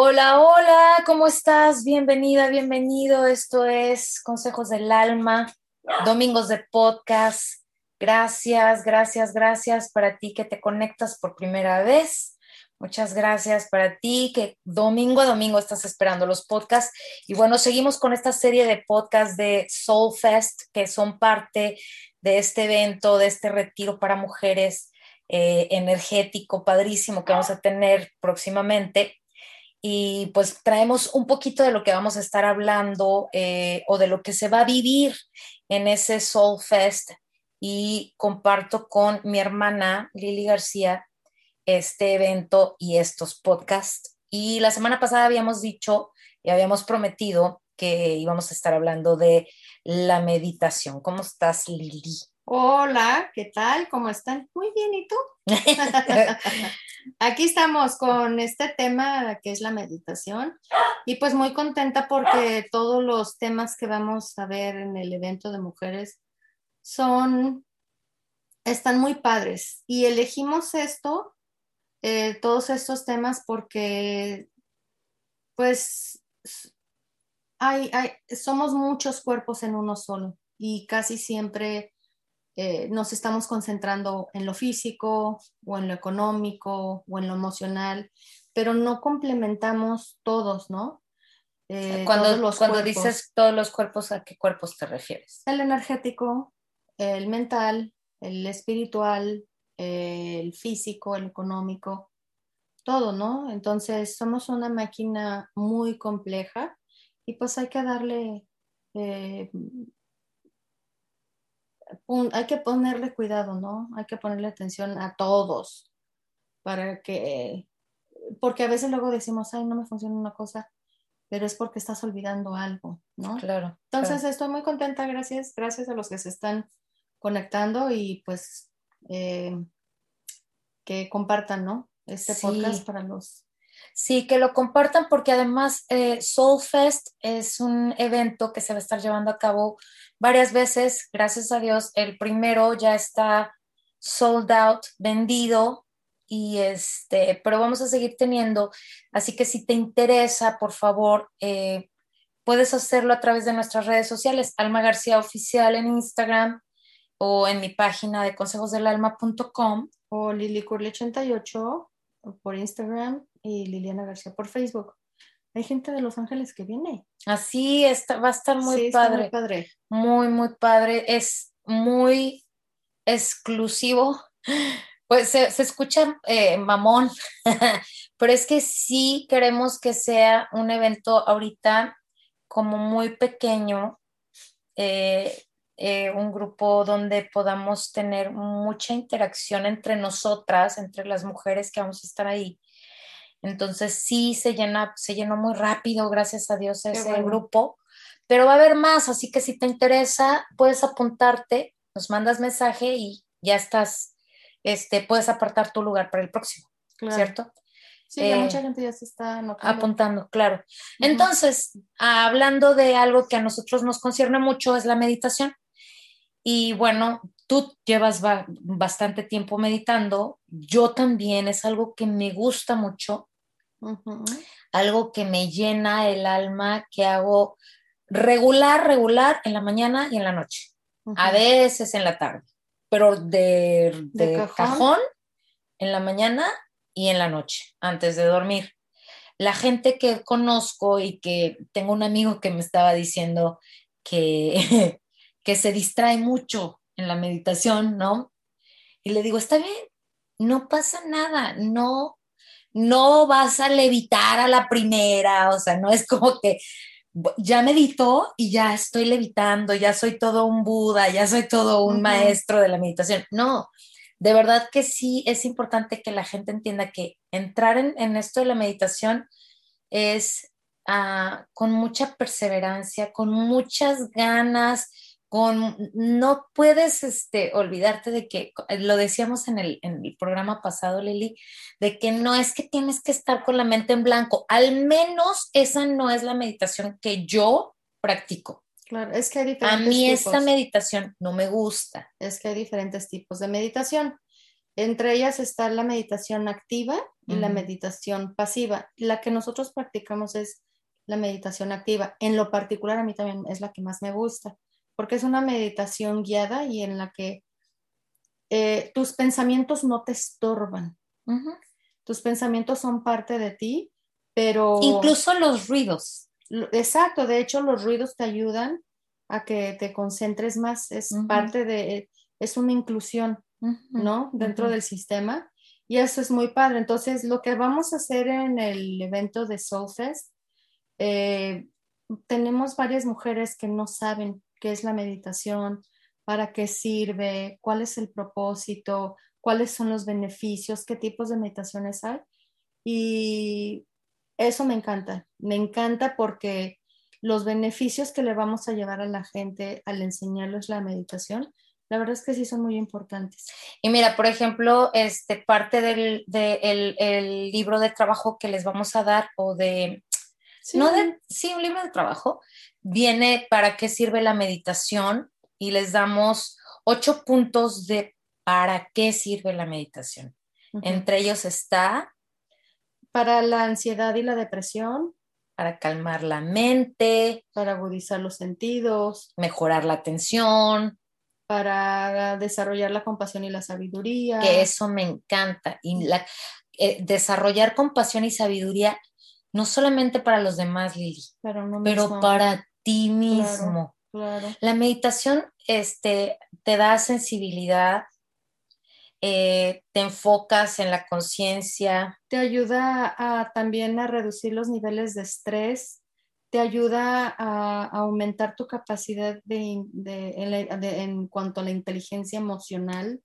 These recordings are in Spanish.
Hola, hola, ¿cómo estás? Bienvenida, bienvenido. Esto es Consejos del Alma, domingos de podcast. Gracias, gracias, gracias para ti que te conectas por primera vez. Muchas gracias para ti que domingo a domingo estás esperando los podcasts. Y bueno, seguimos con esta serie de podcasts de Soul Fest que son parte de este evento, de este retiro para mujeres eh, energético, padrísimo que vamos a tener próximamente y pues traemos un poquito de lo que vamos a estar hablando eh, o de lo que se va a vivir en ese Soul Fest y comparto con mi hermana Lili García este evento y estos podcasts. Y la semana pasada habíamos dicho y habíamos prometido que íbamos a estar hablando de la meditación. ¿Cómo estás, Lili? Hola, ¿qué tal? ¿Cómo están? Muy bien, ¿y tú? Aquí estamos con este tema que es la meditación y pues muy contenta porque todos los temas que vamos a ver en el evento de mujeres son, están muy padres y elegimos esto, eh, todos estos temas porque pues hay, hay, somos muchos cuerpos en uno solo y casi siempre eh, nos estamos concentrando en lo físico o en lo económico o en lo emocional, pero no complementamos todos, ¿no? Eh, cuando los cuando dices todos los cuerpos, ¿a qué cuerpos te refieres? El energético, el mental, el espiritual, el físico, el económico, todo, ¿no? Entonces somos una máquina muy compleja y pues hay que darle eh, hay que ponerle cuidado, ¿no? Hay que ponerle atención a todos para que, porque a veces luego decimos, ay, no me funciona una cosa, pero es porque estás olvidando algo, ¿no? Claro. Entonces estoy muy contenta, gracias, gracias a los que se están conectando y pues eh, que compartan, ¿no? Este podcast para los Sí, que lo compartan porque además eh, Soul Fest es un evento que se va a estar llevando a cabo varias veces, gracias a Dios. El primero ya está sold out, vendido, y este, pero vamos a seguir teniendo. Así que si te interesa, por favor, eh, puedes hacerlo a través de nuestras redes sociales, Alma García Oficial en Instagram o en mi página de consejosdelalma.com. O Lili 88 por Instagram y Liliana García por Facebook. Hay gente de Los Ángeles que viene. Así está, va a estar muy padre. muy padre. Muy, muy padre. Es muy exclusivo. Pues se, escucha eh, mamón, pero es que sí queremos que sea un evento ahorita como muy pequeño, eh, eh, un grupo donde podamos tener mucha interacción entre nosotras, entre las mujeres que vamos a estar ahí entonces sí se llena, se llenó muy rápido, gracias a Dios, ese grupo. Pero va a haber más, así que si te interesa, puedes apuntarte, nos mandas mensaje y ya estás, este, puedes apartar tu lugar para el próximo, ¿cierto? Sí, eh, mucha gente ya se está apuntando, claro. Entonces, hablando de algo que a nosotros nos concierne mucho, es la meditación. Y bueno, tú llevas bastante tiempo meditando, yo también, es algo que me gusta mucho, algo que me llena el alma, que hago regular, regular en la mañana y en la noche, a veces en la tarde, pero de, cajón? en la mañana y en la noche, antes de dormir. La gente que conozco y que tengo un amigo que me estaba diciendo que, que se distrae mucho en la meditación, ¿no? Y le digo, está bien, no pasa nada, no, no vas a levitar a la primera, o sea, no es como que ya medito y ya estoy levitando, ya soy todo un Buda, ya soy todo un maestro de la meditación. No, de verdad que sí es importante que la gente entienda que entrar en, esto de la meditación es ah, con mucha perseverancia, con muchas ganas, con, no puedes este, olvidarte de que, lo decíamos en el, en el programa pasado, Lili, de que no es que tienes que estar con la mente en blanco, al menos esa no es la meditación que yo practico. Claro, es que hay diferentes A mí esta meditación no me gusta. Es que hay diferentes tipos de meditación. Entre ellas está la meditación activa y la meditación pasiva. La que nosotros practicamos es la meditación activa. En lo particular, a mí también es la que más me gusta, porque es una meditación guiada y en la que eh, tus pensamientos no te estorban. Tus pensamientos son parte de ti, pero... Incluso los ruidos. Exacto, de hecho los ruidos te ayudan a que te concentres más, es parte de, es una inclusión, ¿no? Dentro del sistema. Y eso es muy padre. Entonces, lo que vamos a hacer en el evento de Soulfest, eh, tenemos varias mujeres que no saben qué es la meditación, para qué sirve, cuál es el propósito, cuáles son los beneficios, qué tipos de meditaciones hay. Y eso me encanta, me encanta porque los beneficios que le vamos a llevar a la gente al enseñarles la meditación, la verdad es que sí son muy importantes. Y mira, por ejemplo, este, parte del el, libro de trabajo que les vamos a dar o de, no de, sí, un libro de trabajo, viene para qué sirve la meditación y les damos ocho puntos de para qué sirve la meditación. Entre ellos está... Para la ansiedad y la depresión, para calmar la mente, para agudizar los sentidos, mejorar la atención, para desarrollar la compasión y la sabiduría. Que eso me encanta. Y la, eh, desarrollar compasión y sabiduría no solamente para los demás, Lili, pero, para ti mismo. La meditación este, te da sensibilidad, eh, te enfocas en la conciencia. Te ayuda a, también a reducir los niveles de estrés, te ayuda a, aumentar tu capacidad de, en cuanto a la inteligencia emocional.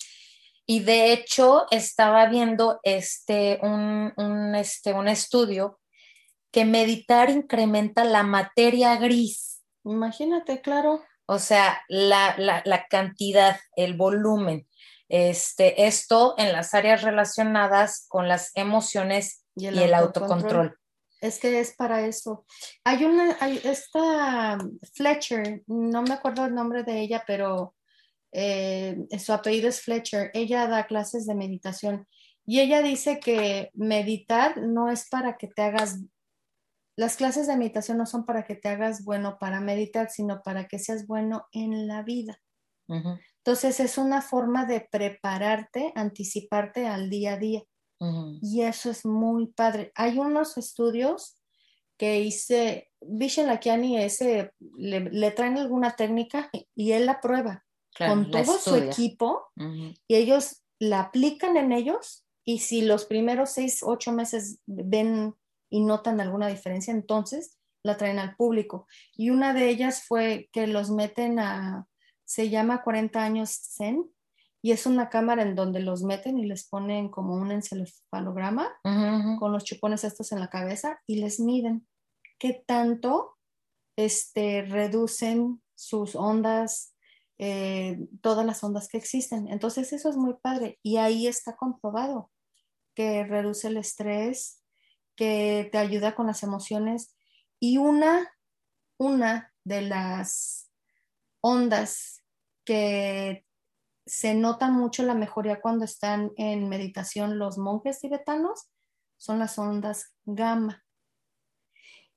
Y de hecho, estaba viendo este, un, este, un estudio que meditar incrementa la materia gris. Imagínate, claro. O sea, la, la cantidad, el volumen. Este, esto en las áreas relacionadas con las emociones y el, autocontrol. Es que es para eso. Hay una, hay esta Fletcher, no me acuerdo el nombre de ella, pero eh, su apellido es Fletcher. Ella da clases de meditación y ella dice que meditar no es para que te hagas, las clases de meditación no son para que te hagas bueno para meditar, sino para que seas bueno en la vida. Entonces es una forma de prepararte, anticiparte al día a día. Y eso es muy padre. Hay unos estudios que hice, Vishen Lakiani ese, le, traen alguna técnica y él la prueba con todo su equipo y ellos la aplican en ellos y si los primeros seis, ocho meses ven y notan alguna diferencia, entonces la traen al público. Y una de ellas fue que los meten a se llama 40 años Zen y es una cámara en donde los meten y les ponen como un encefalograma con los chupones estos en la cabeza y les miden qué tanto este, reducen sus ondas, eh, todas las ondas que existen. Entonces eso es muy padre y ahí está comprobado que reduce el estrés, que te ayuda con las emociones y una, una de las ondas que se nota mucho la mejoría cuando están en meditación los monjes tibetanos son las ondas gamma.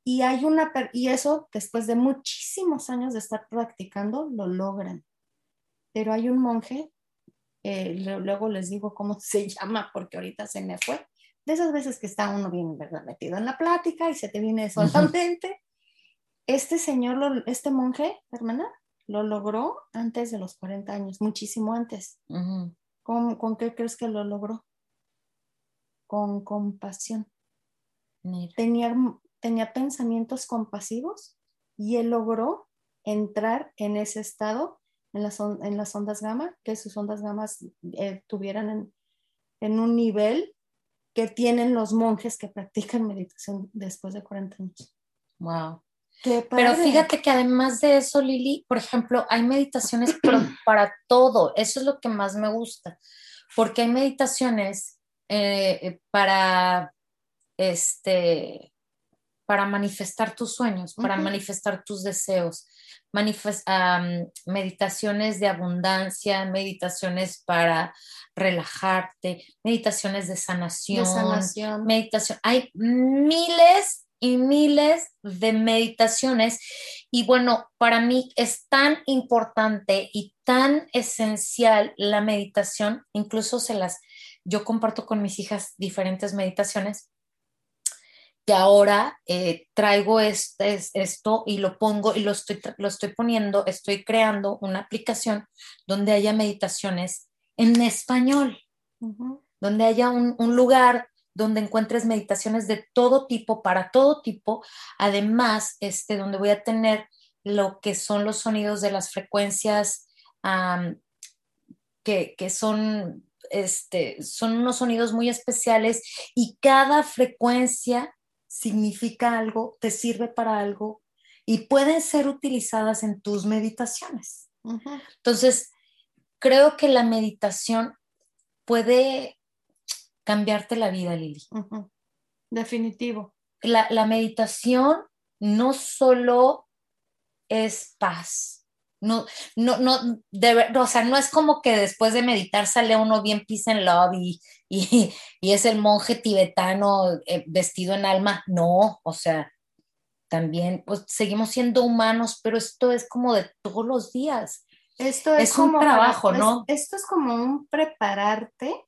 Y hay una y eso después de muchísimos años de estar practicando lo logran. Pero hay un monje, eh, luego les digo cómo se llama porque ahorita se me fue. De esas veces que está uno bien ¿verdad? metido en la plática y se te viene solamente. Este señor, este monje, hermana, lo logró antes de los 40 años, muchísimo antes. ¿Con, qué crees que lo logró? Con compasión. Tenía, tenía pensamientos compasivos y él logró entrar en ese estado, en las, en las ondas gamma, que sus ondas gamas eh, tuvieran en, en un nivel que tienen los monjes que practican meditación después de 40 años. Wow. Pero fíjate que además de eso, Lili, por ejemplo, hay meditaciones para todo. Eso es lo que más me gusta, porque hay meditaciones eh, para, este, para manifestar tus sueños, para manifestar tus deseos, meditaciones de abundancia, meditaciones para relajarte, meditaciones de sanación, de sanación. meditación. Hay miles y miles de meditaciones y bueno, para mí es tan importante y tan esencial la meditación, incluso se las, yo comparto con mis hijas diferentes meditaciones que ahora eh, traigo este, esto y lo pongo y lo estoy, lo estoy poniendo, estoy creando una aplicación donde haya meditaciones en español, donde haya un, un, lugar donde encuentres meditaciones de todo tipo, para todo tipo, además, este, donde voy a tener lo que son los sonidos de las frecuencias que, que son, este, son unos sonidos muy especiales y cada frecuencia significa algo, te sirve para algo y pueden ser utilizadas en tus meditaciones. Entonces, creo que la meditación puede cambiarte la vida, Lili. Definitivo. La, la, meditación no solo es paz. No, no, no, o sea, no es como que después de meditar sale uno bien peace and love y, y, es el monje tibetano eh, vestido en alma. No, o sea, también pues, seguimos siendo humanos, pero esto es como de todos los días. Esto es, como un trabajo, ¿no? esto es como un prepararte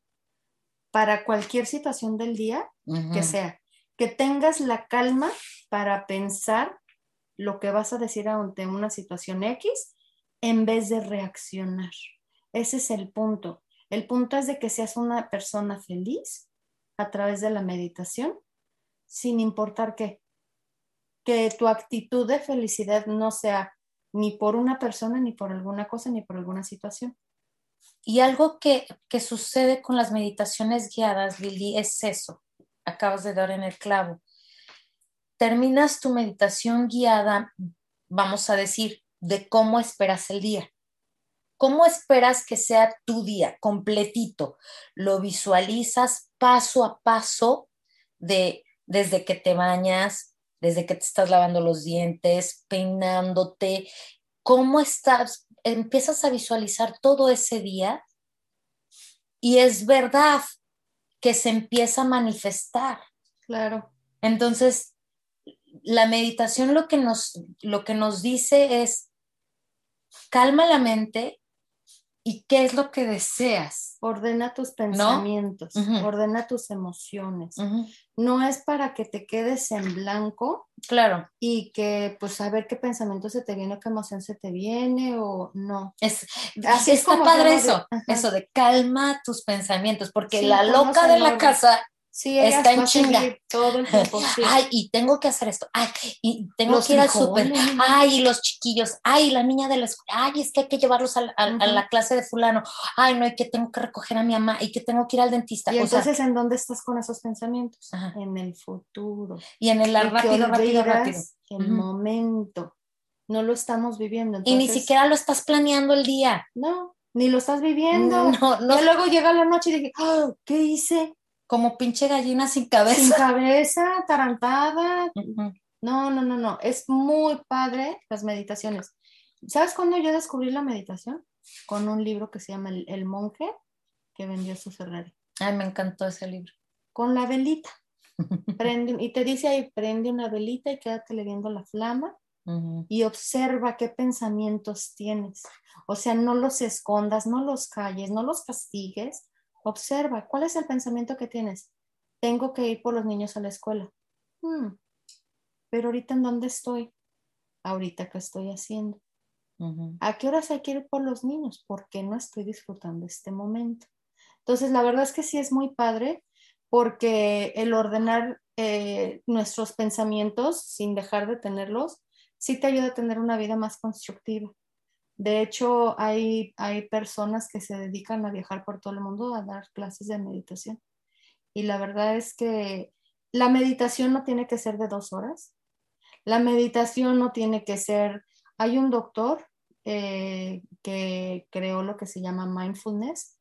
para cualquier situación del día que sea, que tengas la calma para pensar lo que vas a decir ante una situación X en vez de reaccionar. Ese es el punto. El punto es de que seas una persona feliz a través de la meditación, sin importar qué. Que tu actitud de felicidad no sea ni por una persona, ni por alguna cosa, ni por alguna situación. Y algo que, que sucede con las meditaciones guiadas, Lili, es eso. Acabas de dar en el clavo. Terminas tu meditación guiada, vamos a decir, de cómo esperas el día. ¿Cómo esperas que sea tu día completito? Lo visualizas paso a paso de desde que te bañas, desde que te estás lavando los dientes, peinándote, cómo estás, empiezas a visualizar todo ese día y es verdad que se empieza a manifestar. Claro. Entonces, la meditación lo que nos, lo que nos dice es, calma la mente y qué es lo que deseas. Ordena tus pensamientos, ordena tus emociones. No es para que te quedes en blanco. Claro. Y que pues a ver qué pensamiento se te viene o qué emoción se te viene o no. Es, así está padre eso, eso de calma tus pensamientos, porque la loca de la casa Sí, está en chinga. Todo el tiempo, Ay, y tengo que hacer esto. Ay, y tengo que ir al súper. Ay, y los chiquillos. Ay, la niña de la escuela. Ay, es que hay que llevarlos a, la clase de fulano. Ay, no, y que tengo que recoger a mi mamá y que tengo que ir al dentista. Y entonces, ¿en dónde estás con esos pensamientos? En el futuro. Y en el rápido, rápido, rápido. El momento. No lo estamos viviendo. y ni siquiera lo estás planeando el día. No, ni lo estás viviendo. No, no. Y luego llega la noche y dije, oh, ¿qué hice? Como pinche gallina sin cabeza. Sin cabeza, tarantada. No, no, no, no. Es muy padre las meditaciones. ¿Sabes cuándo yo descubrí la meditación? Con un libro que se llama El, monje que vendió su Ferrari. Ay, me encantó ese libro. Con la velita. prende, y te dice ahí, prende una velita y quédate viendo la flama y observa qué pensamientos tienes. O sea, no los escondas, no los calles, no los castigues, Observa, ¿cuál es el pensamiento que tienes? Tengo que ir por los niños a la escuela. Hmm, pero ahorita en dónde estoy? Ahorita qué estoy haciendo. ¿A qué horas hay que ir por los niños? Porque no estoy disfrutando este momento. Entonces, la verdad es que sí es muy padre porque el ordenar eh, nuestros pensamientos sin dejar de tenerlos, sí te ayuda a tener una vida más constructiva. De hecho, hay, hay personas que se dedican a viajar por todo el mundo a dar clases de meditación. Y la verdad es que la meditación no tiene que ser de dos horas. La meditación no tiene que ser... Hay un doctor eh, que creó lo que se llama mindfulness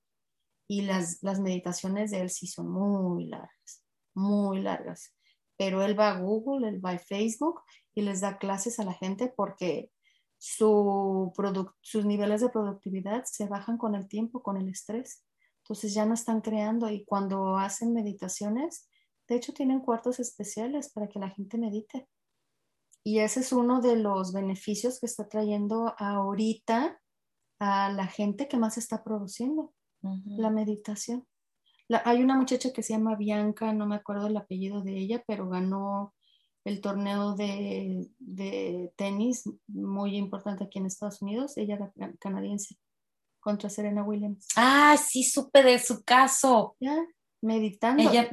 y las, las meditaciones de él sí son muy largas, muy largas. pero él va a Google, él va a Facebook y les da clases a la gente porque su sus niveles de productividad se bajan con el tiempo, con el estrés. Entonces ya no están creando y cuando hacen meditaciones, de hecho tienen cuartos especiales para que la gente medite. Y ese es uno de los beneficios que está trayendo ahorita a la gente que más está produciendo, la meditación. hay una muchacha que se llama Bianca, no me acuerdo el apellido de ella, pero ganó el torneo de, tenis muy importante aquí en Estados Unidos. Ella era canadiense contra Serena Williams. Ah, sí, supe de su caso. Ya, meditando. Ella,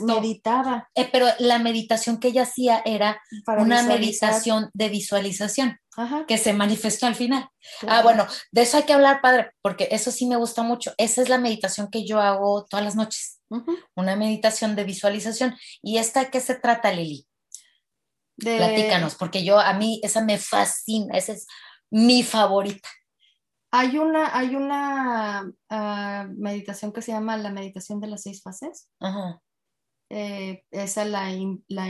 meditaba. Eh, pero la meditación que ella hacía era una meditación de visualización que se manifestó al final. Ah, bueno, de eso hay que hablar, padre, porque eso sí me gusta mucho. Esa es la meditación que yo hago todas las noches. Una meditación de visualización. ¿Y esta qué se trata, Lili? Platícanos, porque yo a mí esa me fascina, esa es mi favorita. Hay una, hay una ah, meditación que se llama la meditación de las seis fases. Eh, esa la, la,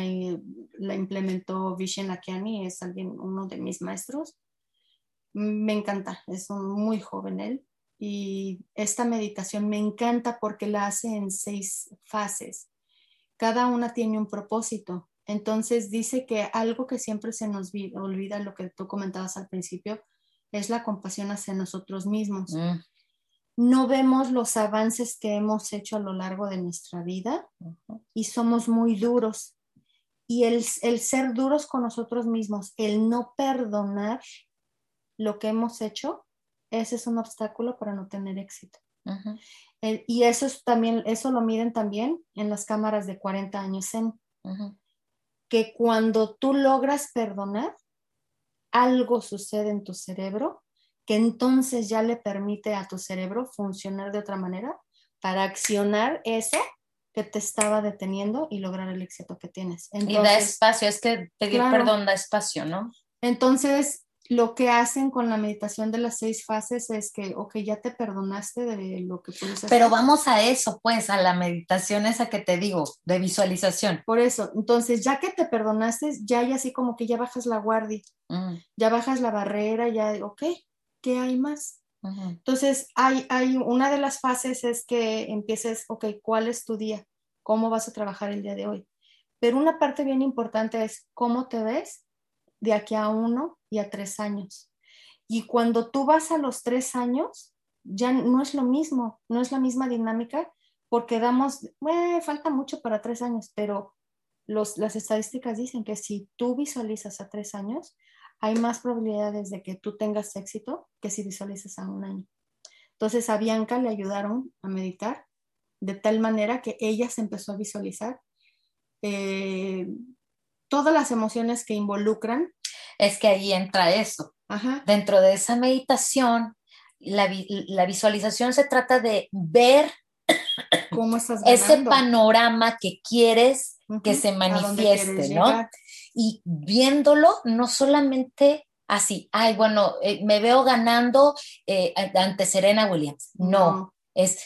la, implementó Vishen Lakiani, es alguien, uno de mis maestros. Me encanta, es muy joven él. Y esta meditación me encanta porque la hace en seis fases. Cada una tiene un propósito. Entonces dice que algo que siempre se nos olvida, lo que tú comentabas al principio, es la compasión hacia nosotros mismos. Mm. No vemos los avances que hemos hecho a lo largo de nuestra vida y somos muy duros. Y el, ser duros con nosotros mismos, el no perdonar lo que hemos hecho, ese es un obstáculo para no tener éxito. y eso es también, eso lo miden también en las cámaras de 40 años en que cuando tú logras perdonar, algo sucede en tu cerebro que entonces ya le permite a tu cerebro funcionar de otra manera para accionar eso que te estaba deteniendo y lograr el éxito que tienes. y da espacio, es que pedir perdón da espacio, ¿no? Entonces, lo que hacen con la meditación de las seis fases es que, ok, ya te perdonaste de lo que puedes hacer. Pero vamos a eso, pues, a la meditación esa que te digo, de visualización. Por eso, entonces, ya que te perdonaste, ya hay así como que ya bajas la guardia, mm. ya bajas la barrera, ya, ok, ¿qué hay más? Entonces, hay, hay una de las fases es que empieces, ok, ¿cuál es tu día? ¿Cómo vas a trabajar el día de hoy? Pero una parte bien importante es cómo te ves de aquí a uno y a tres años. Y cuando tú vas a los tres años, ya no es lo mismo, no es la misma dinámica, porque damos, falta mucho para tres años, pero los, las estadísticas dicen que si tú visualizas a tres años, hay más probabilidades de que tú tengas éxito que si visualizas a un año. Entonces a Bianca le ayudaron a meditar de tal manera que ella se empezó a visualizar eh, todas las emociones que involucran. Es que ahí entra eso. Dentro de esa meditación, la, visualización se trata de ver ¿Cómo estás ese panorama que quieres que se manifieste, ¿no? Y viéndolo, no solamente así, ay, bueno, eh, me veo ganando eh, ante Serena Williams. no, es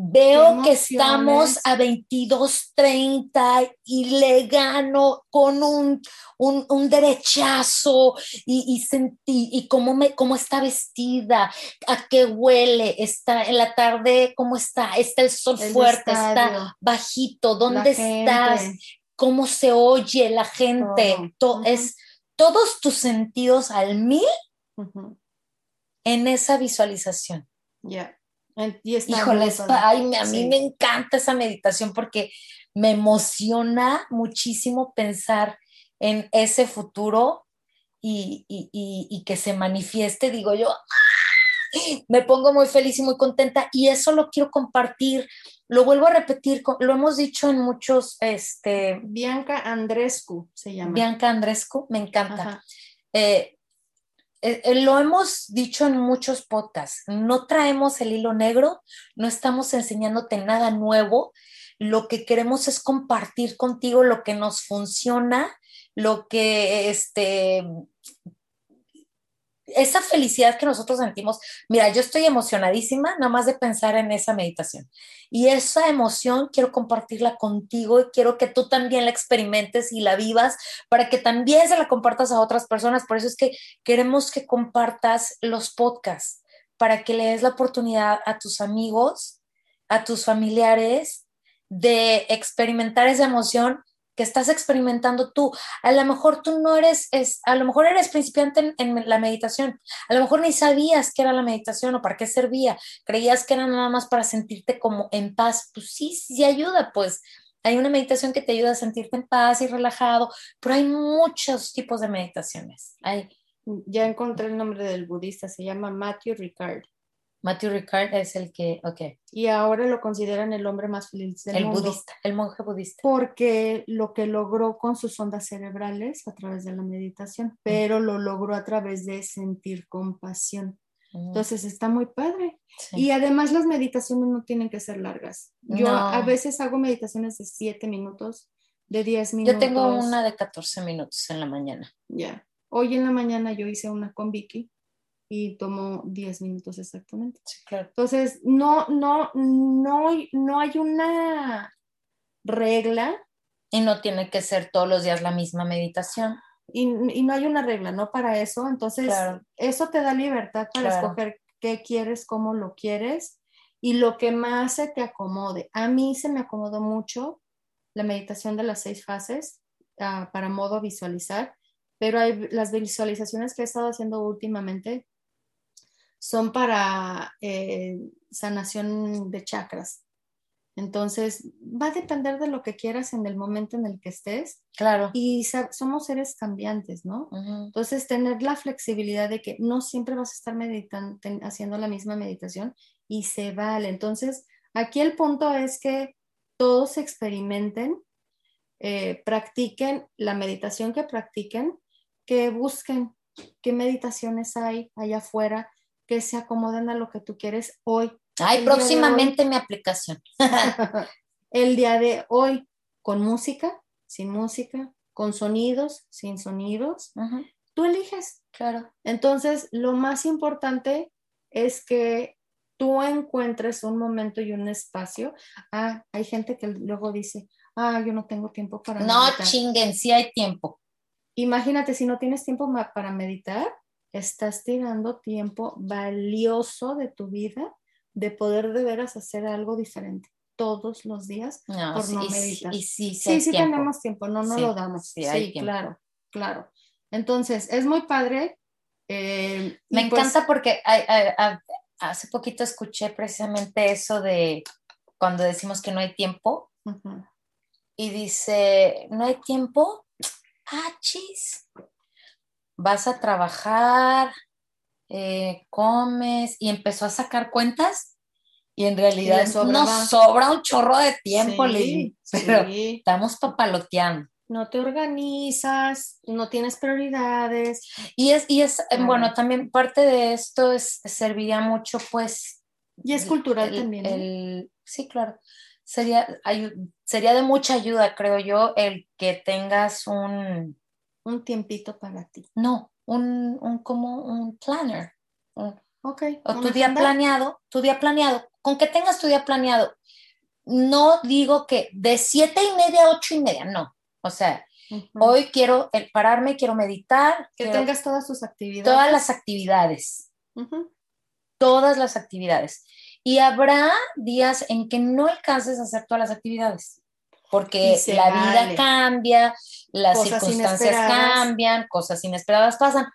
Veo que estamos a 22.30 y le gano con un, un, derechazo y, y, sentí, y cómo, me, cómo está vestida, a qué huele, está en la tarde, cómo está, está el sol fuerte, está bajito, ¿dónde estás? ¿Cómo se oye la gente? es, todos tus sentidos al mil en esa visualización. Ya. Híjole, a mí me encanta esa meditación porque me emociona muchísimo pensar en ese futuro y, que se manifieste, digo yo, me pongo muy feliz y muy contenta y eso lo quiero compartir. Lo vuelvo a repetir, lo hemos dicho en muchos, este... Bianca Andrescu se llama. Bianca Andrescu, me encanta. Eh, eh, eh, lo hemos dicho en muchos podcasts, no traemos el hilo negro, no estamos enseñándote nada nuevo, lo que queremos es compartir contigo lo que nos funciona, lo que este, esa felicidad que nosotros sentimos, mira, yo estoy emocionadísima nada más de pensar en esa meditación. Y esa emoción quiero compartirla contigo y quiero que tú también la experimentes y la vivas para que también se la compartas a otras personas. Por eso es que queremos que compartas los podcasts, para que le des la oportunidad a tus amigos, a tus familiares de experimentar esa emoción que estás experimentando tú. A lo mejor tú no eres, es, a lo mejor eres principiante en, la meditación, a lo mejor ni sabías qué era la meditación o para qué servía, creías que era nada más para sentirte como en paz. Pues sí, sí ayuda, pues hay una meditación que te ayuda a sentirte en paz y relajado, pero hay muchos tipos de meditaciones. Hay, ya encontré el nombre del budista, se llama Matthew Ricard. Matthew Ricard es el que, ok. Y ahora lo consideran el hombre más feliz del el mundo. El budista, el monje budista. Porque lo que logró con sus ondas cerebrales a través de la meditación, mm. pero lo logró a través de sentir compasión. Mm. Entonces está muy padre. Y además las meditaciones no tienen que ser largas. Yo a veces hago meditaciones de 7 minutos, de 10 minutos. Yo tengo una de 14 minutos en la mañana. Ya. Hoy en la mañana yo hice una con Vicky y tomó 10 minutos exactamente. Sí, claro. Entonces, no, no, no, no hay una regla. Y no tiene que ser todos los días la misma meditación. Y, no hay una regla, ¿no? Para eso. Entonces, eso te da libertad para escoger qué quieres, cómo lo quieres y lo que más se te acomode. A mí se me acomodó mucho la meditación de las seis fases ah, para modo visualizar, pero hay las visualizaciones que he estado haciendo últimamente son para eh, sanación de chakras. Entonces, va a depender de lo que quieras en el momento en el que estés. Claro. Y somos seres cambiantes, ¿no? Entonces, tener la flexibilidad de que no siempre vas a estar meditando, haciendo la misma meditación y se vale. Entonces, aquí el punto es que todos experimenten, eh, practiquen la meditación que practiquen, que busquen qué meditaciones hay allá afuera, que se acomoden a lo que tú quieres hoy. Ay, próximamente mi aplicación. el día de hoy, con música, sin música, con sonidos, sin sonidos, tú eliges. Claro. Entonces, lo más importante es que tú encuentres un momento y un espacio. Ah, hay gente que luego dice, ah, yo no tengo tiempo para no, meditar. No, chinguen, sí hay tiempo. Imagínate, si no tienes tiempo para meditar, estás tirando tiempo valioso de tu vida de poder de veras hacer algo diferente todos los días por no meditar. sí, sí, sí, tenemos tiempo, no no lo damos. Sí, claro, claro. Entonces, es muy padre. Eh, Me pues encanta porque hace poquito escuché precisamente eso de cuando decimos que no hay tiempo. Y dice, no hay tiempo. Ah, chis vas a trabajar, eh, comes y empezó a sacar cuentas y en realidad nos sobra un chorro de tiempo, pero estamos papaloteando. No te organizas, no tienes prioridades. Y es, y es bueno, también parte de esto es, serviría mucho, pues. Y es cultural también. El, sí, claro. Sería, sería de mucha ayuda, creo yo, el que tengas un, un tiempito para ti. No, un, un como un planner. Ok. O tu día planeado, tu día planeado. Con que tengas tu día planeado. No digo que de siete y media a ocho y media, no. O sea, hoy quiero pararme, quiero meditar. Que tengas todas tus actividades. Todas las actividades. Todas las actividades. Y habrá días en que no alcances a hacer todas las actividades porque la vida cambia, las circunstancias cambian, cosas inesperadas pasan,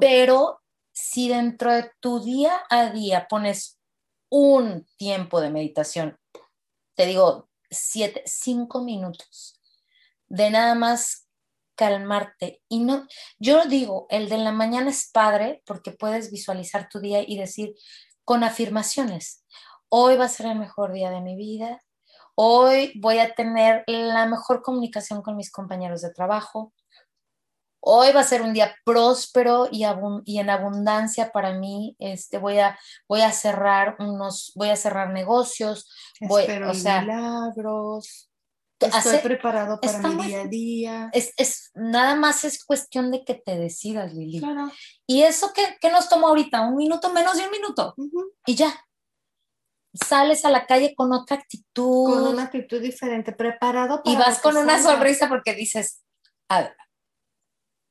pero si dentro de tu día a día pones un tiempo de meditación, te digo, siete, cinco minutos de nada más calmarte y no, yo digo, el de la mañana es padre porque puedes visualizar tu día y decir con afirmaciones, hoy va a ser el mejor día de mi vida, Hoy voy a tener la mejor comunicación con mis compañeros de trabajo. Hoy va a ser un día próspero y, en abundancia para mí. Este, voy, a, voy a cerrar unos, voy a cerrar negocios. Voy, o sea, milagros. Estoy preparado para mi día a día. Es, nada más es cuestión de que te decidas, Lili. Claro. Y eso que, nos tomó ahorita, un minuto menos de un minuto. Y ya. Sales a la calle con otra actitud. Con una actitud diferente, preparado para. Y vas con una sonrisa porque dices, a ver,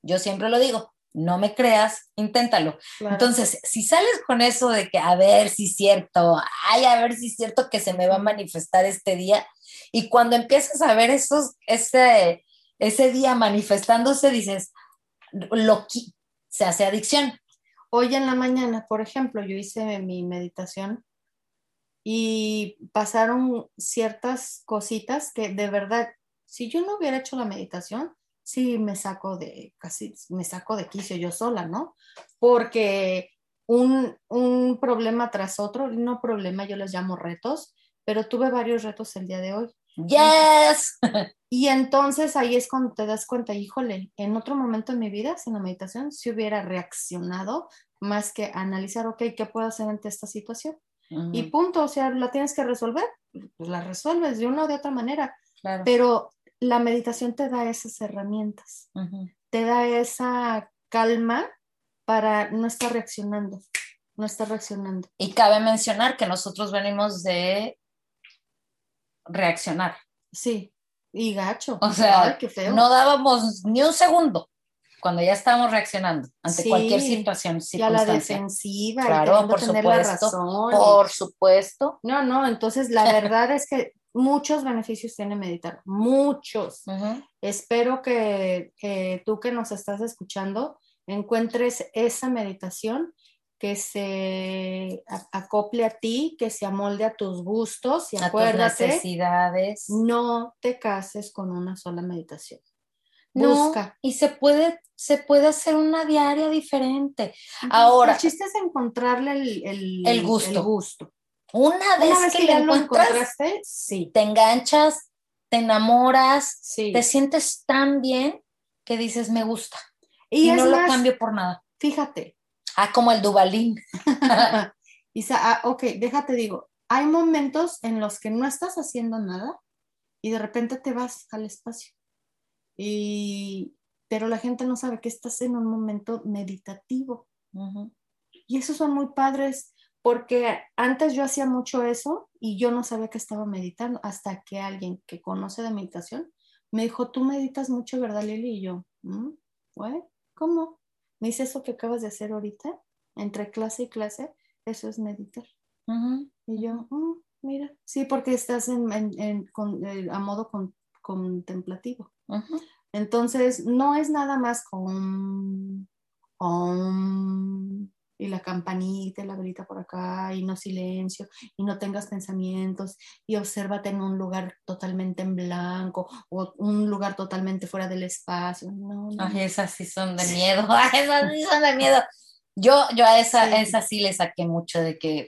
yo siempre lo digo, no me creas, inténtalo. Entonces, si sales con eso de que a ver si es cierto, ay, a ver si es cierto que se me va a manifestar este día, y cuando empiezas a ver esos, ese, ese día manifestándose, dices, lo se hace adicción. Hoy en la mañana, por ejemplo, yo hice mi meditación y pasaron ciertas cositas que de verdad, si yo no hubiera hecho la meditación, sí me saco de, casi me saco de quicio yo sola, ¿no? Porque un, un problema tras otro, no problema, yo les llamo retos, pero tuve varios retos el día de hoy. Yes. Y entonces ahí es cuando te das cuenta, híjole, en otro momento en mi vida, sin la meditación, si hubiera reaccionado más que analizar, ok, ¿qué puedo hacer ante esta situación? Y punto, o sea, la tienes que resolver, pues la resuelves de una o de otra manera. Pero la meditación te da esas herramientas, te da esa calma para no estar reaccionando, no estar reaccionando. Y cabe mencionar que nosotros venimos de reaccionar. Sí, y gacho. O sea, no dábamos ni un segundo cuando ya estábamos reaccionando ante cualquier situación. Y a la defensiva. Claro, por supuesto. Por supuesto. No, no, entonces la verdad es que muchos beneficios tiene meditar, muchos. Espero que, tú que nos estás escuchando encuentres esa meditación que se acople a ti, que se amolde a tus gustos y a acuérdate, tus necesidades. No te cases con una sola meditación. Busca. y se puede, se puede hacer una diaria diferente. Ahora. El chiste es encontrarle el, gusto. El gusto. Una vez, que, lo encontraste, sí. te enganchas, te enamoras, te sientes tan bien que dices me gusta. Y, no lo cambio por nada. Fíjate. Ah, como el Dubalín. Isa, ah, ok, déjate digo, hay momentos en los que no estás haciendo nada y de repente te vas al espacio. Y, pero la gente no sabe que estás en un momento meditativo. Y esos son muy padres porque antes yo hacía mucho eso y yo no sabía que estaba meditando hasta que alguien que conoce de meditación me dijo, tú meditas mucho, ¿verdad, Lili? Y yo, ¿Mm? ¿cómo? Me dice eso que acabas de hacer ahorita, entre clase y clase, eso es meditar. Y yo, mm, mira, sí, porque estás en, con, eh, a modo contemplativo. Entonces, no es nada más con, con y la campanita la velita por acá y no silencio y no tengas pensamientos y obsérvate en un lugar totalmente en blanco o un lugar totalmente fuera del espacio. No, Ay, esas sí son de miedo, esas sí son de miedo. Yo, yo a esa, esa sí le saqué mucho de que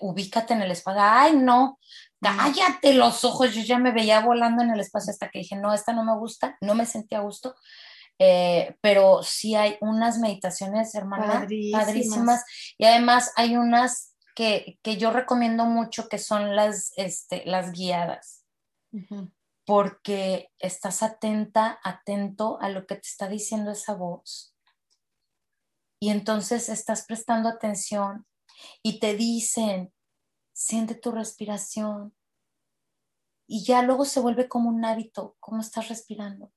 ubícate en el espacio. Ay, no, cállate los ojos. Yo ya me veía volando en el espacio hasta que dije, no, esta no me gusta, no me sentía a gusto. Eh, pero sí hay unas meditaciones, hermana, padrísimas. Y además hay unas que, yo recomiendo mucho que son las, este, las guiadas. Porque estás atenta, atento a lo que te está diciendo esa voz. Y entonces estás prestando atención y te dicen, siente tu respiración. Y ya luego se vuelve como un hábito, cómo estás respirando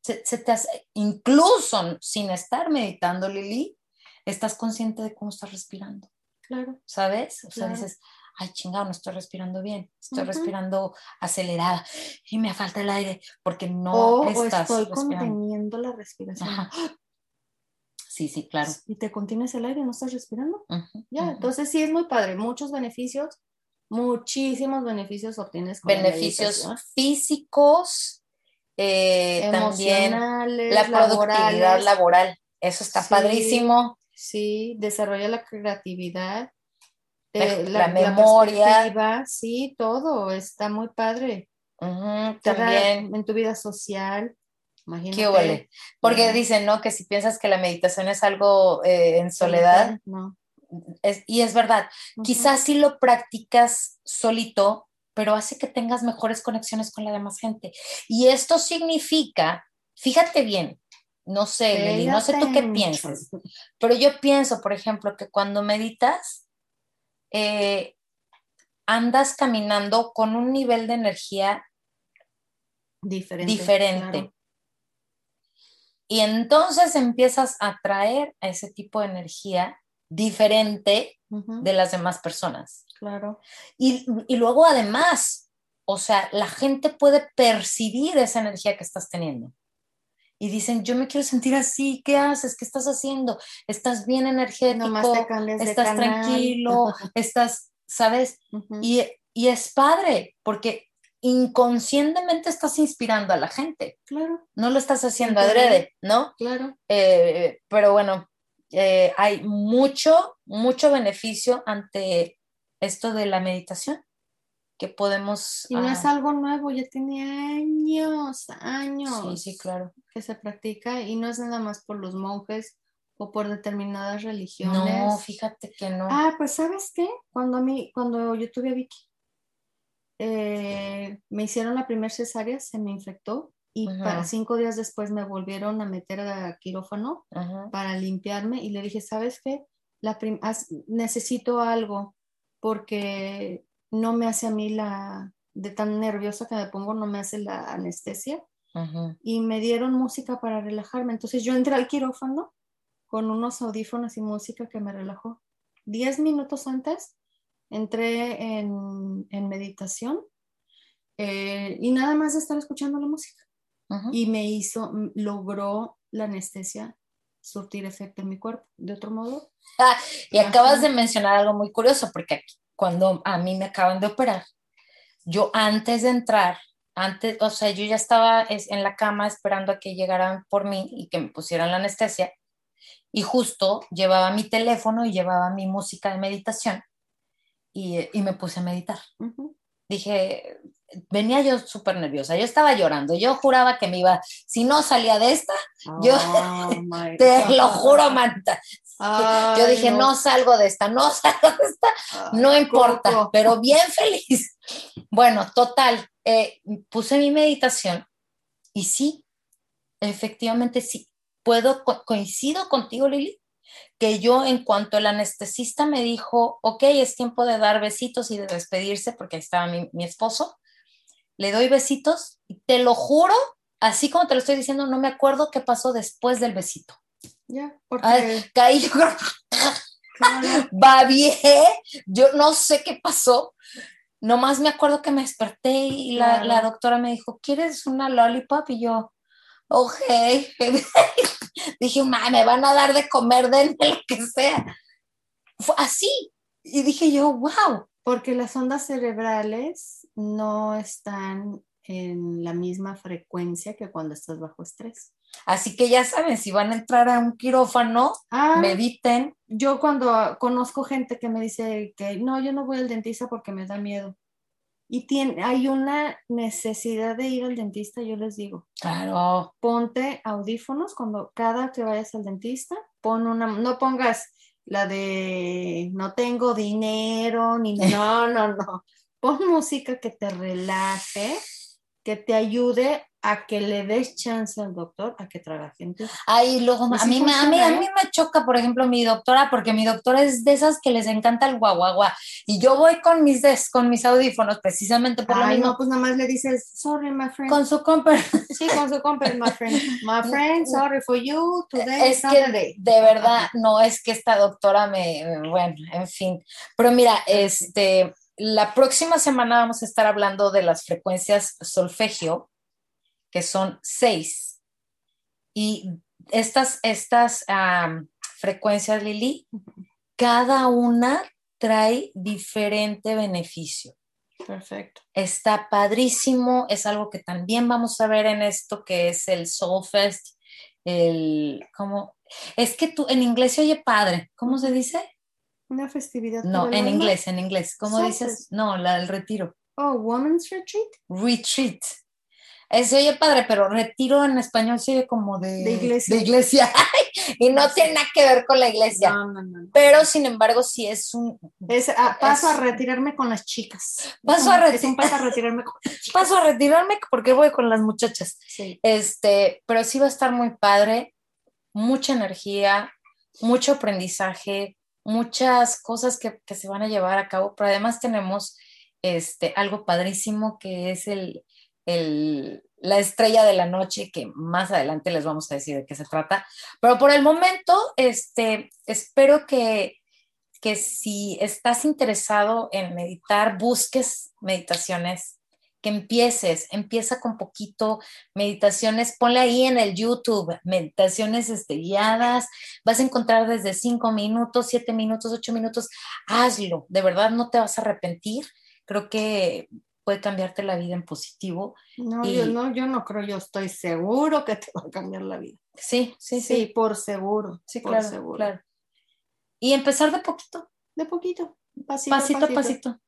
se, te hace, incluso sin estar meditando, Lili, estás consciente de cómo estás respirando. Claro. ¿Sabes? O sea, dices, ay, chingado, no estoy respirando bien, estoy respirando acelerada y me falta el aire porque no estás o estoy conteniendo la respiración. Sí, sí, claro. Y te contienes el aire no estás respirando. ya, entonces sí es muy padre, muchos beneficios, muchísimos beneficios obtienes. Con beneficios físicos, eh, también la productividad laboral. Eso está padrísimo. Sí, desarrolla la creatividad, eh, la, memoria. sí, todo está muy padre. también en tu vida social. Imagínate. Qué huele. Porque dicen, ¿no? Que si piensas que la meditación es algo eh, en soledad, no. y es verdad, quizás si lo practicas solito, pero hace que tengas mejores conexiones con la demás gente. Y esto significa, fíjate bien, no sé, Lili, no sé tú qué piensas, pero yo pienso, por ejemplo, que cuando meditas, eh, andas caminando con un nivel de energía diferente. diferente. Y entonces empiezas a atraer a ese tipo de energía diferente de las demás personas. Claro. Y, y, luego además, o sea, la gente puede percibir esa energía que estás teniendo. Y dicen, yo me quiero sentir así, ¿qué haces? ¿Qué estás haciendo? ¿Estás bien energético? ¿Estás tranquilo? ¿Estás, sabes? y, y es padre, porque inconscientemente estás inspirando a la gente. Claro. No lo estás haciendo adrede, ¿no? Claro. Eh, pero bueno, eh, hay mucho, mucho beneficio ante esto de la meditación que podemos... Y no es ah, algo nuevo, ya tiene años, años. Sí, sí, claro. Que se practica y no es nada más por los monjes o por determinadas religiones. No, fíjate que no. Ah, pues sabes qué, cuando a mí, cuando yo tuve a Vicky, eh, me hicieron la primera cesárea, se me infectó y para cinco días después me volvieron a meter a quirófano para limpiarme y le dije, ¿sabes qué? La necesito algo porque no me hace a mí la, de tan nerviosa que me pongo, no me hace la anestesia. Y me dieron música para relajarme. Entonces yo entré al quirófano con unos audífonos y música que me relajó. Diez minutos antes entré en, meditación eh, y nada más de estar escuchando la música. Y me hizo, logró la anestesia surtir efecto en mi cuerpo. De otro modo. Ah, y acabas de mencionar algo muy curioso, porque cuando a mí me acaban de operar, yo antes de entrar, antes, o sea, yo ya estaba en la cama esperando a que llegaran por mí y que me pusieran la anestesia, y justo llevaba mi teléfono y llevaba mi música de meditación y, y me puse a meditar. Dije, venía yo súper nerviosa, yo estaba llorando, yo juraba que me iba, si no salía de esta, yo oh te lo juro, Manta. yo dije, no. salgo de esta, no salgo de esta, no importa, pero bien feliz. Bueno, total, eh, puse mi meditación y sí, efectivamente sí, puedo, coincido contigo, Lili, que yo en cuanto el anestesista me dijo, ok, es tiempo de dar besitos y de despedirse porque ahí estaba mi, esposo, le doy besitos y te lo juro, así como te lo estoy diciendo, no me acuerdo qué pasó después del besito. Ya, porque... caí yo bien yo no sé qué pasó, nomás me acuerdo que me desperté y la, la doctora me dijo, ¿quieres una lollipop? Y yo, ok. dije, me van a dar de comer, de lo que sea. Fue así. Y dije yo, wow. Porque las ondas cerebrales no están en la misma frecuencia que cuando estás bajo estrés. Así que ya saben, si van a entrar a un quirófano, ah, mediten. Yo cuando conozco gente que me dice que no, yo no voy al dentista porque me da miedo y tiene, hay una necesidad de ir al dentista, yo les digo. Claro. Ponte audífonos cuando cada que vayas al dentista, pon una, no pongas la de no tengo dinero, ni no, no, no. Pon música que te relaje, que te ayude a que le des chance al doctor a que trabaje en ti. Ay, luego a, mí, me, a, mí, a mí me choca, por ejemplo, mi doctora, porque mi doctora es de esas que les encanta el guaguaguá. Y yo voy con mis, des, con mis audífonos precisamente por lo mismo. no, pues nada más le dices, sorry, my friend. Con su compa. Sí, con su compa, my friend. My friend, sorry for you, today es que de verdad, no, es que esta doctora me, bueno, en fin. Pero mira, este, la próxima semana vamos a estar hablando de las frecuencias solfegio que son seis. Y estas, estas frecuencias, Lili, cada una trae diferente beneficio. Perfecto. Está padrísimo, es algo que también vamos a ver en esto que es el Soul Fest, el, ¿cómo? Es que tú, en inglés se oye padre, ¿cómo se dice? Una festividad. No, en inglés, en inglés, ¿cómo dices? No, la del retiro. Oh, Women's Retreat. Retreat. Se oye padre, pero retiro en español se oye como de, De iglesia. de iglesia. y no tiene nada que ver con la iglesia. No, no, no. Pero sin embargo, sí es un Es, paso es- a retirarme con las chicas. Paso a un paso a retirarme con las chicas. paso a retirarme porque voy con las muchachas. Sí. Este, pero sí va a estar muy padre, mucha energía, mucho aprendizaje, muchas cosas que, que se van a llevar a cabo, pero además tenemos este, algo padrísimo que es el, el- la estrella de la noche, que más adelante les vamos a decir de qué se trata. Pero por el momento, este, espero que, que si estás interesado en meditar, busques meditaciones, que empieces, empieza con poquito, meditaciones, ponle ahí en el YouTube, meditaciones este, guiadas, vas a encontrar desde cinco minutos, siete minutos, ocho minutos, hazlo, de verdad no te vas a arrepentir, creo que puede cambiarte la vida en positivo. No, Y- yo no, yo no creo, yo estoy seguro que te va a cambiar la vida. Sí, sí, Sí, sí, por seguro. sí, por claro, seguro. claro. Y empezar de poquito, De poquito, pasito, pasito a pasito.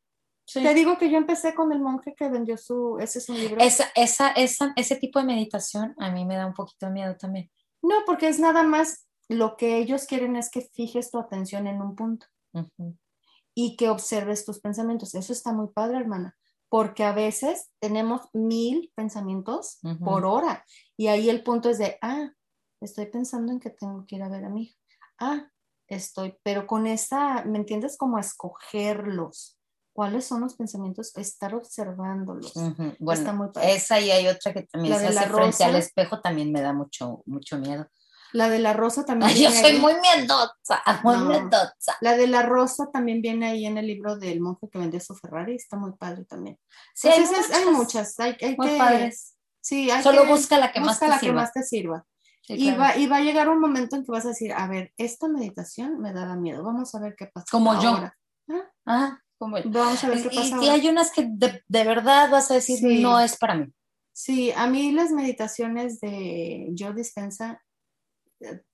Sí. Te digo que yo empecé con el monje que vendió su, ese es un libro. Esa, esa, esa, ese tipo de meditación a mí me da un poquito de miedo también. No, porque es nada más lo que ellos quieren es que fijes tu atención en un punto y que observes tus pensamientos. Eso está muy padre, hermana, porque a veces tenemos mil pensamientos por hora y ahí el punto es de, ah, estoy pensando en que tengo que ir a ver a mi hija. Ah, estoy, pero con esa, ¿me entiendes? Como escogerlos. ¿Cuáles son los pensamientos? Estar observándolos. Bueno, Está muy esa y hay otra que también La se de la hace frente rosa. al espejo, también me da mucho, mucho miedo. La de la rosa también. Ay, yo viene soy ahí. muy miedosa, muy No. miedosa. La de la rosa también viene ahí en el libro del monje que vendió su Ferrari, está muy padre también. Sí, Pues hay, esas- muchas, hay muchas, hay, hay muy que, padres. sí, hay Solo que- busca la que más busca te la que más te sirva. Sí, y, claro. va, y va a llegar un momento en que vas a decir, a ver, esta meditación me daba miedo, vamos a ver qué pasa. Como yo. Ah, Ah, como yo. Vamos a ver qué Y, pasa. y ahora. hay unas que de, de verdad vas a decir, Sí. no es para mí. Sí, a mí las meditaciones de Joe Dispensa,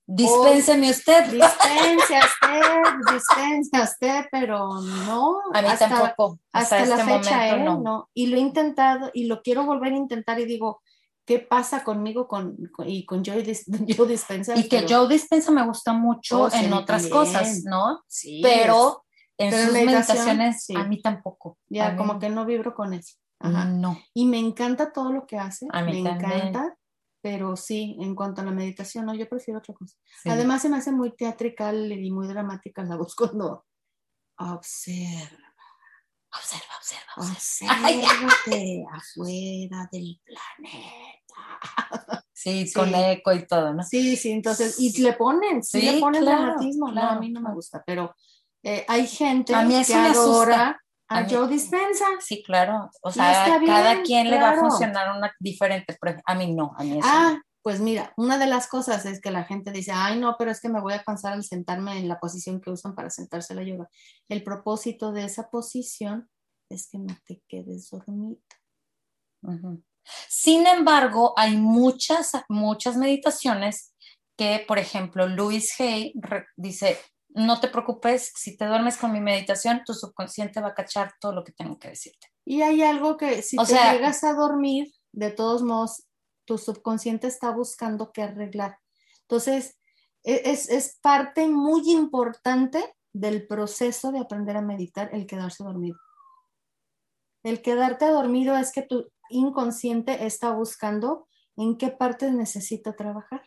Dispénseme usted. dispense a usted, dispense a usted, pero no. A mí hasta- tampoco. hasta Hasta, la este fecha, ¿eh? no. no. Y lo he intentado y lo quiero volver a intentar y digo, ¿qué pasa conmigo con, con- y con Joe, Dis- Joe Dispenza? Y que Pero- Joe Dispensa me gusta mucho Oh, sí, en otras también. cosas, ¿no? sí, Pero en Pero sus meditaciones sí. a mí tampoco. ya mí como que no vibro con eso. Ajá. No. Y me encanta todo lo que hace, A mí me también. encanta, pero sí, en cuanto a la meditación, no, yo prefiero otra cosa. sí. Además se me hace muy teatrical y muy dramática la voz cuando observa, observa, observa, observa. obsérvate afuera del planeta. Sí, Sí. con eco y todo, ¿no? Sí, sí, entonces, y le ponen, sí, Sí, le ponen claro, dramatismo, no, a claro, mí no me claro. gusta, pero eh, hay gente A mí que adora a, A mí- Joe Dispensa. Sí, claro. O sea, cada quien le va a funcionar una diferente. a mí no, a mí no. Ah, pues mira, una de las cosas es que la gente dice, ay no, pero es que me voy a cansar al sentarme en la posición que usan para sentarse a la yoga. El propósito de esa posición es que no te quedes dormida. Ujú. Sin embargo, hay muchas, muchas meditaciones que, por ejemplo, Louis Hay dice, no te preocupes, si te duermes con mi meditación, tu subconsciente va a cachar todo lo que tengo que decirte. Y hay algo que si O te sea- llegas a dormir, de todos modos, tu subconsciente está buscando qué arreglar. Entonces, e- es, es parte muy importante del proceso de aprender a meditar el quedarse dormido. El quedarte dormido es que tu inconsciente está buscando en qué parte necesita trabajar.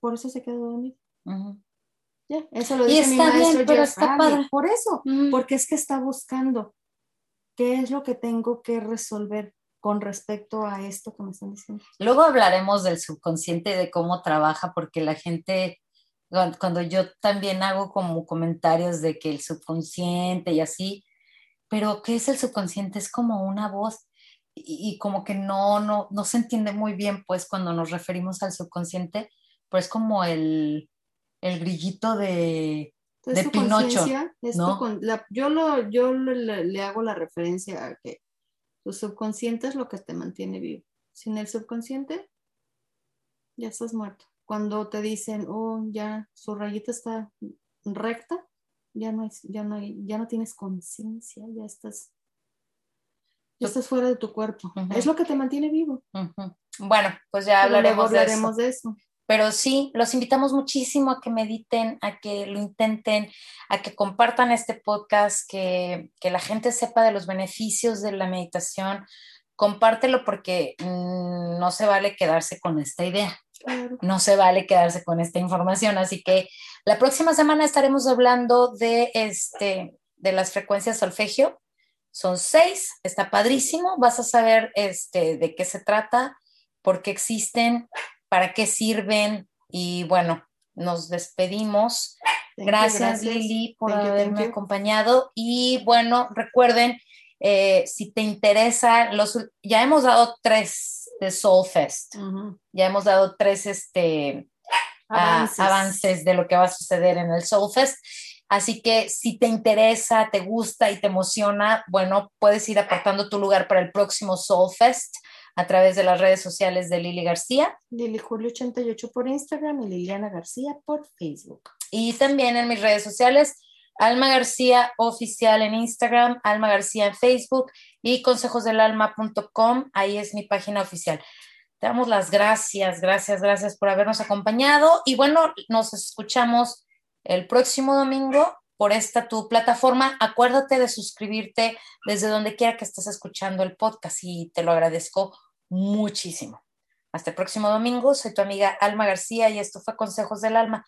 Por eso se queda dormido. Ujú. Ya, Eso lo Y dice mi está bien, maestro pero Jeff está Hardy. padre. Por eso, Mm. porque es que está buscando qué es lo que tengo que resolver con respecto a esto que me están diciendo. Luego hablaremos del subconsciente y de cómo trabaja, porque la gente, cuan- cuando yo también hago como comentarios de que el subconsciente y así, pero ¿qué es el subconsciente? Es como una voz y, y como que no, no, no se entiende muy bien, pues, cuando nos referimos al subconsciente, pues como el, el grillito de, tu Pinocho, es tu ¿no? con- la- yo lo, yo le, hago la referencia a que tu subconsciente es lo que te mantiene vivo. Sin el subconsciente, ya estás muerto. Cuando te dicen, oh, ya su rayita está recta, ya no, es, ya no, hay- ya no tienes conciencia, ya estás. estás fuera de tu cuerpo. Es lo que te mantiene vivo. Bueno, pues ya hablaremos, hablaremos de, eso. Pero sí, los invitamos muchísimo a que mediten, a que lo intenten, a que compartan este podcast, que, que la gente sepa de los beneficios de la meditación. Compártelo porque mm, no se vale quedarse con esta idea. No se vale quedarse con esta información. Así que la próxima semana estaremos hablando de, este, de las frecuencias solfegio. Son seis, está padrísimo. Vas a saber este, de qué se trata, por qué existen, para qué sirven. Y bueno, nos despedimos. Gracias, Lili, por haberme acompañado. Y bueno, recuerden, eh, si te interesa, los, ya hemos dado tres de Soul Fest. Ya hemos dado tres este, avances. de lo que va a suceder en el Soul Fest. Así que si te interesa, te gusta y te emociona, bueno, puedes ir apartando tu lugar para el próximo Soul Fest a través de las redes sociales de Lili García. Lili Julio 88 por Instagram y Liliana García por Facebook. Y también en mis redes sociales, Alma García Oficial en Instagram, Alma García en Facebook y consejosdelalma.com, ahí es mi página oficial. Te damos las gracias, gracias, gracias por habernos acompañado y bueno, nos escuchamos el próximo domingo por esta tu plataforma. Acuérdate de suscribirte desde donde quiera que estés escuchando el podcast y te lo agradezco muchísimo. Hasta el próximo domingo, soy tu amiga Alma García y esto fue Consejos del Alma.